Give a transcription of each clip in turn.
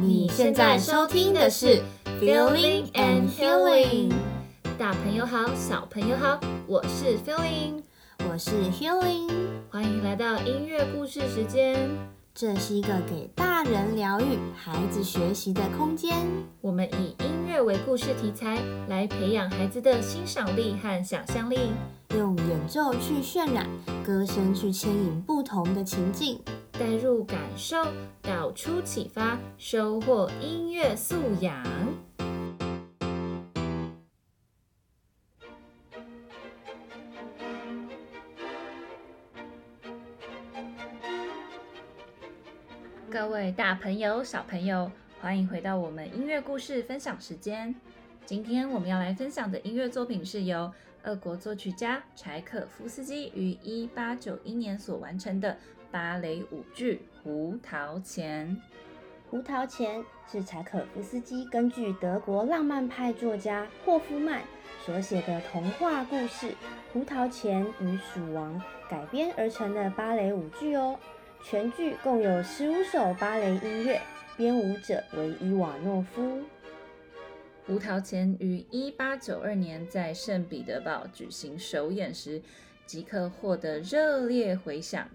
你现在收听的是 Feeling and Healing。大朋友好，小朋友好，我是 Feeling，我是 Healing，欢迎来到音乐故事时间。这是一个给大人疗愈、孩子学习的空间。我们以音乐为故事题材，来培养孩子的欣赏力和想象力，用演奏去渲染，歌声去牵引不同的情境。带入感受，导出启发，收获音乐素养。各位大朋友、小朋友，欢迎回到我们音乐故事分享时间。今天我们要来分享的音乐作品是由俄国作曲家柴可夫斯基于一八九一年所完成的。芭蕾舞剧《胡桃钳》。《胡桃钳》是柴可夫斯基根据德国浪漫派作家霍夫曼所写的童话故事《胡桃钳与鼠王》改编而成的芭蕾舞剧哦。全剧共有十五首芭蕾音乐，编舞者为伊瓦诺夫。《胡桃钳》于一八九二年在圣彼得堡举行首演时，即刻获得热烈回响。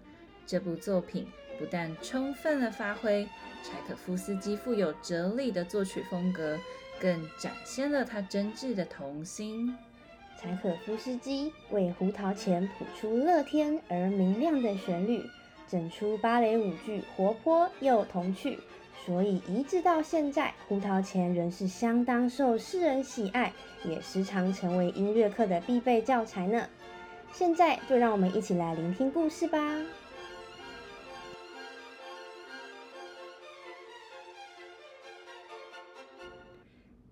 这部作品不但充分地发挥柴可夫斯基富有哲理的作曲风格，更展现了他真挚的童心。柴可夫斯基为《胡桃钳》谱出乐天而明亮的旋律，整出芭蕾舞剧活泼又童趣，所以一直到现在，《胡桃钳》仍是相当受世人喜爱，也时常成为音乐课的必备教材呢。现在就让我们一起来聆听故事吧。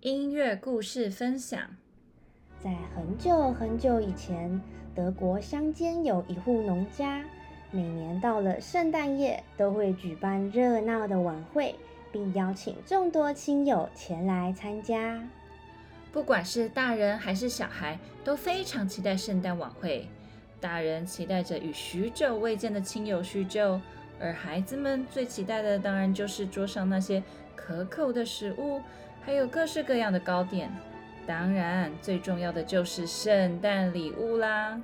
音乐故事分享，在很久很久以前，德国乡间有一户农家，每年到了圣诞夜都会举办热闹的晚会，并邀请众多亲友前来参加。不管是大人还是小孩，都非常期待圣诞晚会。大人期待着与许久未见的亲友叙旧，而孩子们最期待的当然就是桌上那些可口的食物。还有各式各样的糕点，当然最重要的就是圣诞礼物啦。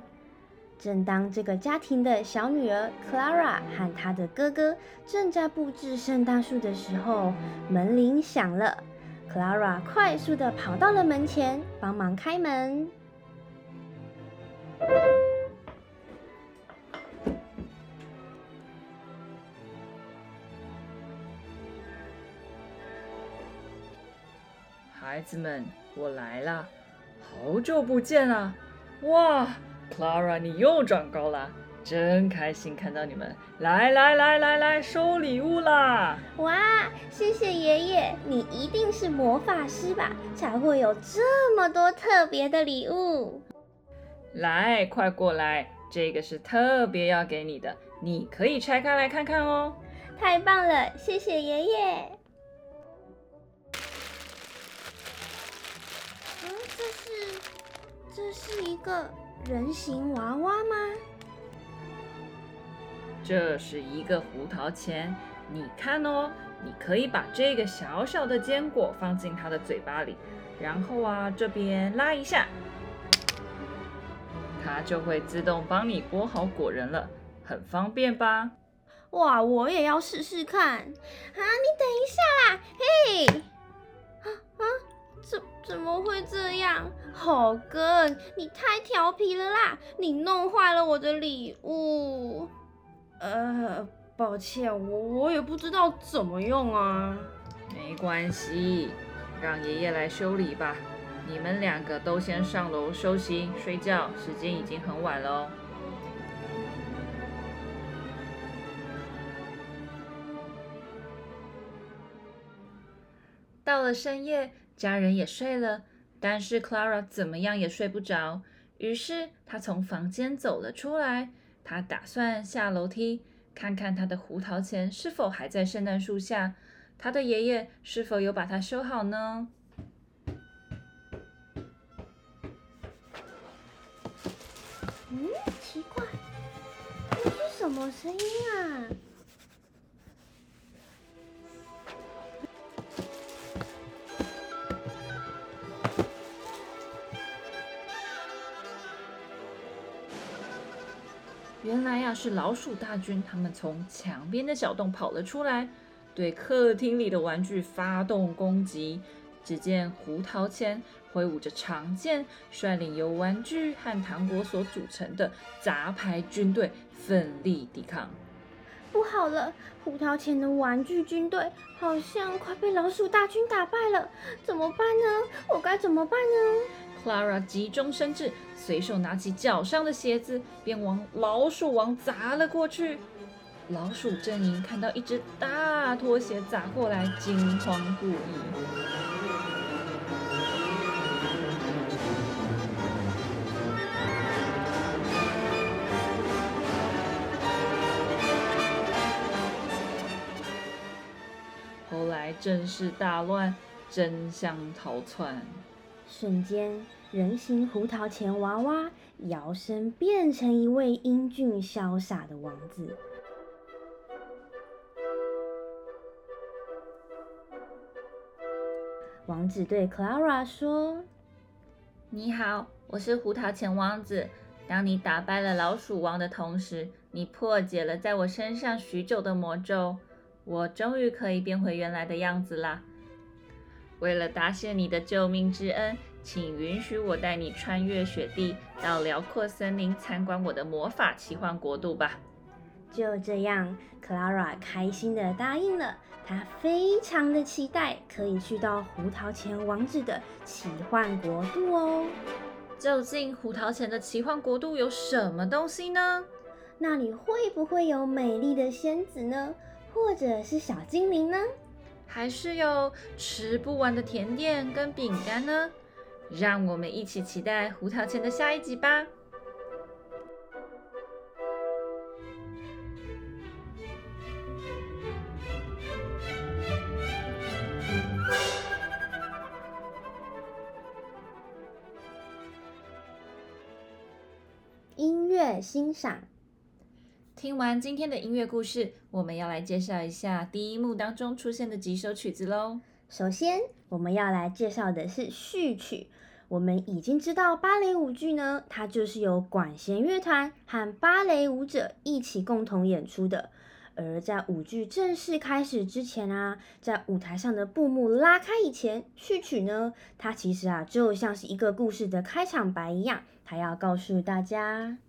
正当这个家庭的小女儿 Clara 和她的哥哥正在布置圣诞树的时候，门铃响了。Clara 快速地跑到了门前，帮忙开门。孩子们，我来了，好久不见啦！哇，Clara，你又长高了，真开心看到你们！来来来来来，收礼物啦！哇，谢谢爷爷，你一定是魔法师吧？才会有这么多特别的礼物。来，快过来，这个是特别要给你的，你可以拆开来看看哦。太棒了，谢谢爷爷。这是一个人形娃娃吗？这是一个胡桃钳，你看哦，你可以把这个小小的坚果放进它的嘴巴里，然后啊，这边拉一下，它就会自动帮你剥好果仁了，很方便吧？哇，我也要试试看啊！你等一下啦，嘿。怎怎么会这样？好哥，你太调皮了啦！你弄坏了我的礼物。呃，抱歉，我我也不知道怎么用啊。没关系，让爷爷来修理吧。你们两个都先上楼休息睡觉，时间已经很晚了哦。到了深夜。家人也睡了，但是 Clara 怎么样也睡不着。于是她从房间走了出来，她打算下楼梯看看她的胡桃钳是否还在圣诞树下，她的爷爷是否有把它修好呢？嗯，奇怪，这是什么声音啊？下是老鼠大军，他们从墙边的小洞跑了出来，对客厅里的玩具发动攻击。只见胡桃钳挥舞着长剑，率领由玩具和糖果所组成的杂牌军队奋力抵抗。不好了，胡桃钳的玩具军队好像快被老鼠大军打败了，怎么办呢？我该怎么办呢？Clara 急中生智，随手拿起脚上的鞋子，便往老鼠王砸了过去。老鼠阵营看到一只大拖鞋砸过来，惊慌不已。后来阵势大乱，争相逃窜。瞬间，人形胡桃钳娃娃摇身变成一位英俊潇洒的王子。王子对 Clara 说：“你好，我是胡桃钳王子。当你打败了老鼠王的同时，你破解了在我身上许久的魔咒。”我终于可以变回原来的样子啦！为了答谢你的救命之恩，请允许我带你穿越雪地，到辽阔森林参观我的魔法奇幻国度吧。就这样，Clara 开心地答应了。她非常的期待可以去到胡桃钳王子的奇幻国度哦。究竟胡桃钳的奇幻国度有什么东西呢？那里会不会有美丽的仙子呢？或者是小精灵呢？还是有吃不完的甜点跟饼干呢？让我们一起期待胡桃钳的下一集吧！音乐欣赏。听完今天的音乐故事，我们要来介绍一下第一幕当中出现的几首曲子喽。首先，我们要来介绍的是序曲。我们已经知道芭蕾舞剧呢，它就是由管弦乐团和芭蕾舞者一起共同演出的。而在舞剧正式开始之前啊，在舞台上的布幕拉开以前，序曲呢，它其实啊就像是一个故事的开场白一样，它要告诉大家。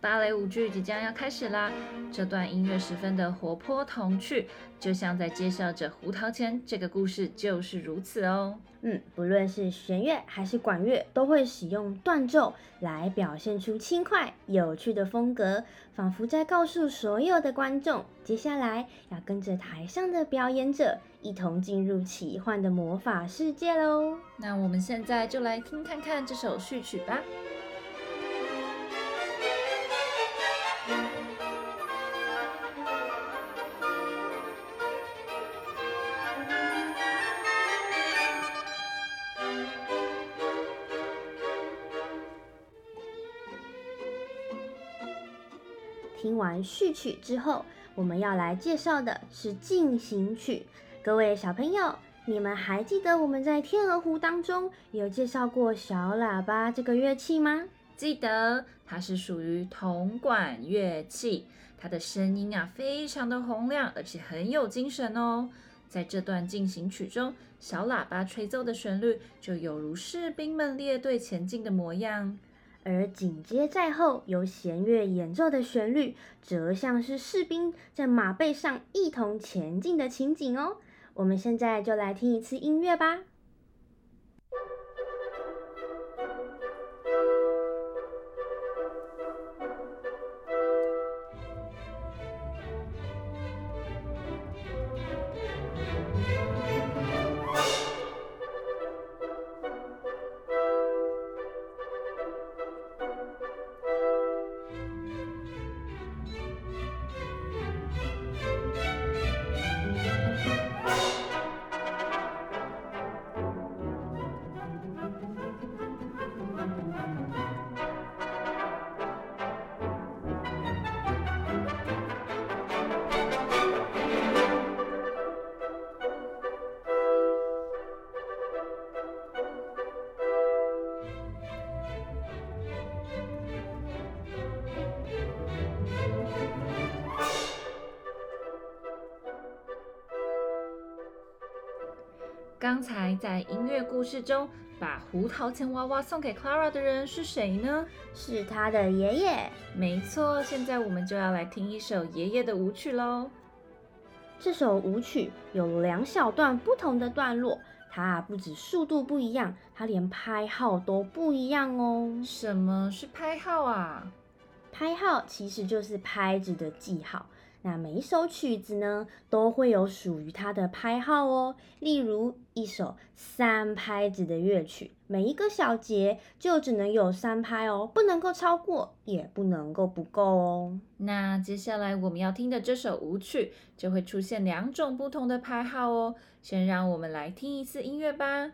芭蕾舞剧即将要开始啦！这段音乐十分的活泼童趣，就像在介绍着胡桃钳这个故事就是如此哦。嗯，不论是弦乐还是管乐，都会使用断奏来表现出轻快有趣的风格，仿佛在告诉所有的观众，接下来要跟着台上的表演者一同进入奇幻的魔法世界喽。那我们现在就来听看看这首序曲吧。完序曲之后，我们要来介绍的是进行曲。各位小朋友，你们还记得我们在《天鹅湖》当中有介绍过小喇叭这个乐器吗？记得，它是属于铜管乐器，它的声音啊非常的洪亮，而且很有精神哦。在这段进行曲中，小喇叭吹奏的旋律就犹如士兵们列队前进的模样。而紧接在后，由弦乐演奏的旋律，则像是士兵在马背上一同前进的情景哦。我们现在就来听一次音乐吧。刚才在音乐故事中把胡桃钳娃娃送给 Clara 的人是谁呢？是她的爷爷。没错，现在我们就要来听一首爷爷的舞曲喽。这首舞曲有两小段不同的段落，它不止速度不一样，它连拍号都不一样哦。什么是拍号啊？拍号其实就是拍子的记号。那每一首曲子呢，都会有属于它的拍号哦。例如一首三拍子的乐曲，每一个小节就只能有三拍哦，不能够超过，也不能够不够哦。那接下来我们要听的这首舞曲，就会出现两种不同的拍号哦。先让我们来听一次音乐吧。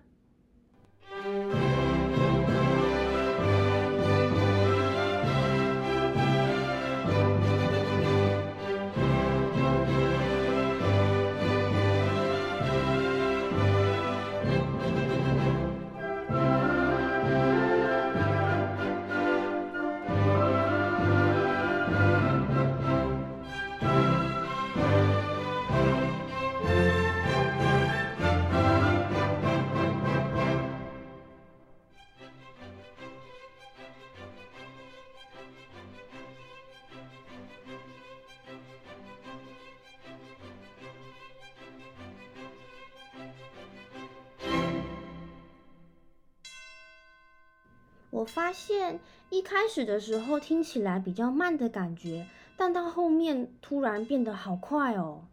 我发现一开始的时候听起来比较慢的感觉，但到后面突然变得好快哦。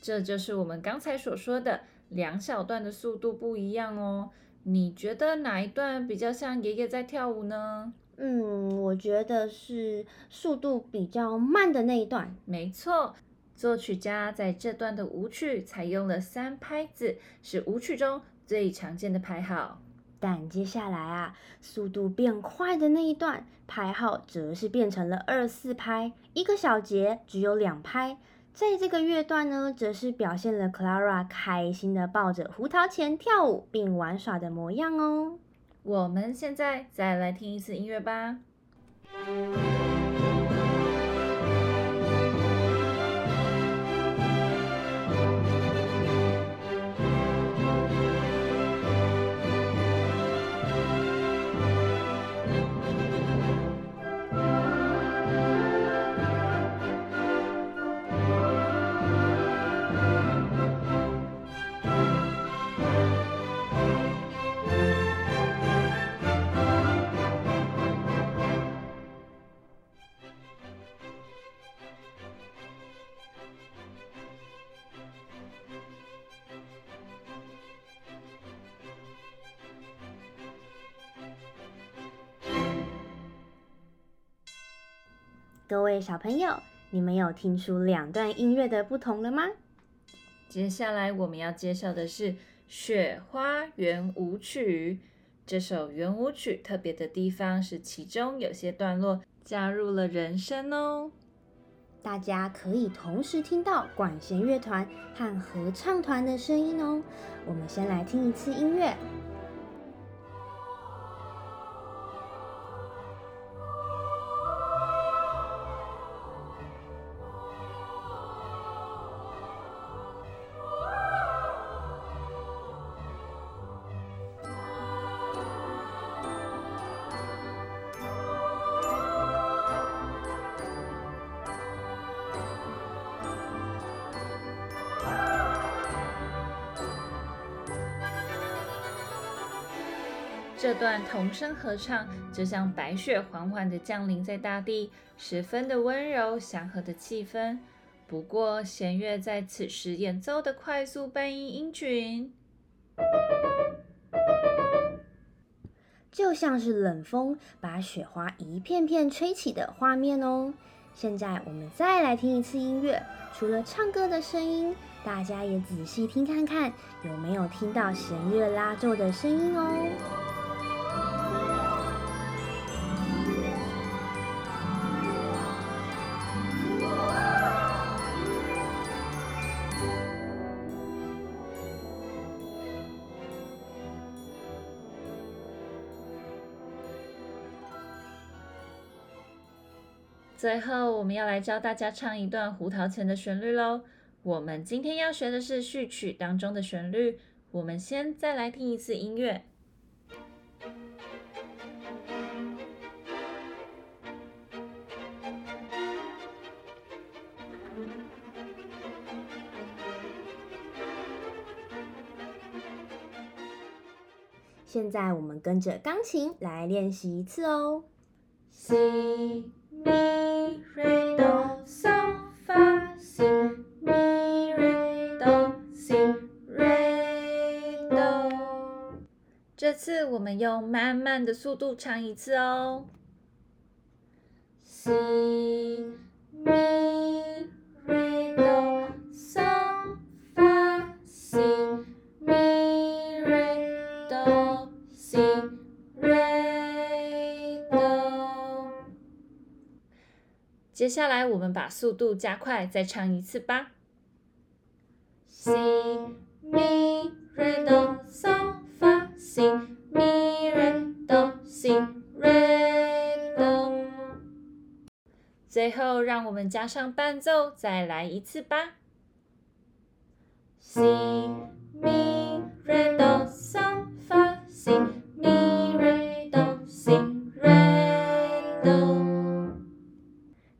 这就是我们刚才所说的两小段的速度不一样哦。你觉得哪一段比较像爷爷在跳舞呢？嗯，我觉得是速度比较慢的那一段。没错，作曲家在这段的舞曲采用了三拍子，是舞曲中最常见的拍号。但接下来啊，速度变快的那一段拍号则是变成了二四拍，一个小节只有两拍。在这个乐段呢，则是表现了 Clara 开心的抱着胡桃钳跳舞并玩耍的模样哦。我们现在再来听一次音乐吧。各位小朋友，你们有听出两段音乐的不同了吗？接下来我们要介绍的是《雪花圆舞曲》。这首圆舞曲特别的地方是，其中有些段落加入了人声哦。大家可以同时听到管弦乐团和合唱团的声音哦。我们先来听一次音乐。这段童声合唱就像白雪缓缓地降临在大地，十分的温柔祥和的气氛。不过弦乐在此时演奏的快速半音音群，就像是冷风把雪花一片片吹起的画面哦。现在我们再来听一次音乐，除了唱歌的声音，大家也仔细听看看，有没有听到弦乐拉奏的声音哦。最后，我们要来教大家唱一段胡桃钳的旋律喽。我们今天要学的是序曲当中的旋律，我们先再来听一次音乐。现在我们跟着钢琴来练习一次哦。See mi re do so fa si mi re do si re do。这次我们用慢慢的速度唱一次哦。Si mi re do sol fa si mi re do。Si re 接下来，我们把速度加快，再唱一次吧。Si mi re do sol fa si mi re do si re do。最后，让我们加上伴奏，再来一次吧。Si mi re do sol fa si。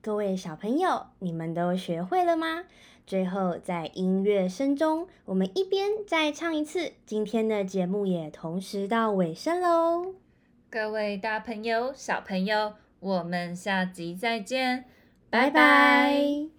各位小朋友，你们都学会了吗？最后，在音乐声中，我们一边再唱一次。今天的节目也同时到尾声喽。各位大朋友、小朋友，我们下集再见，拜拜。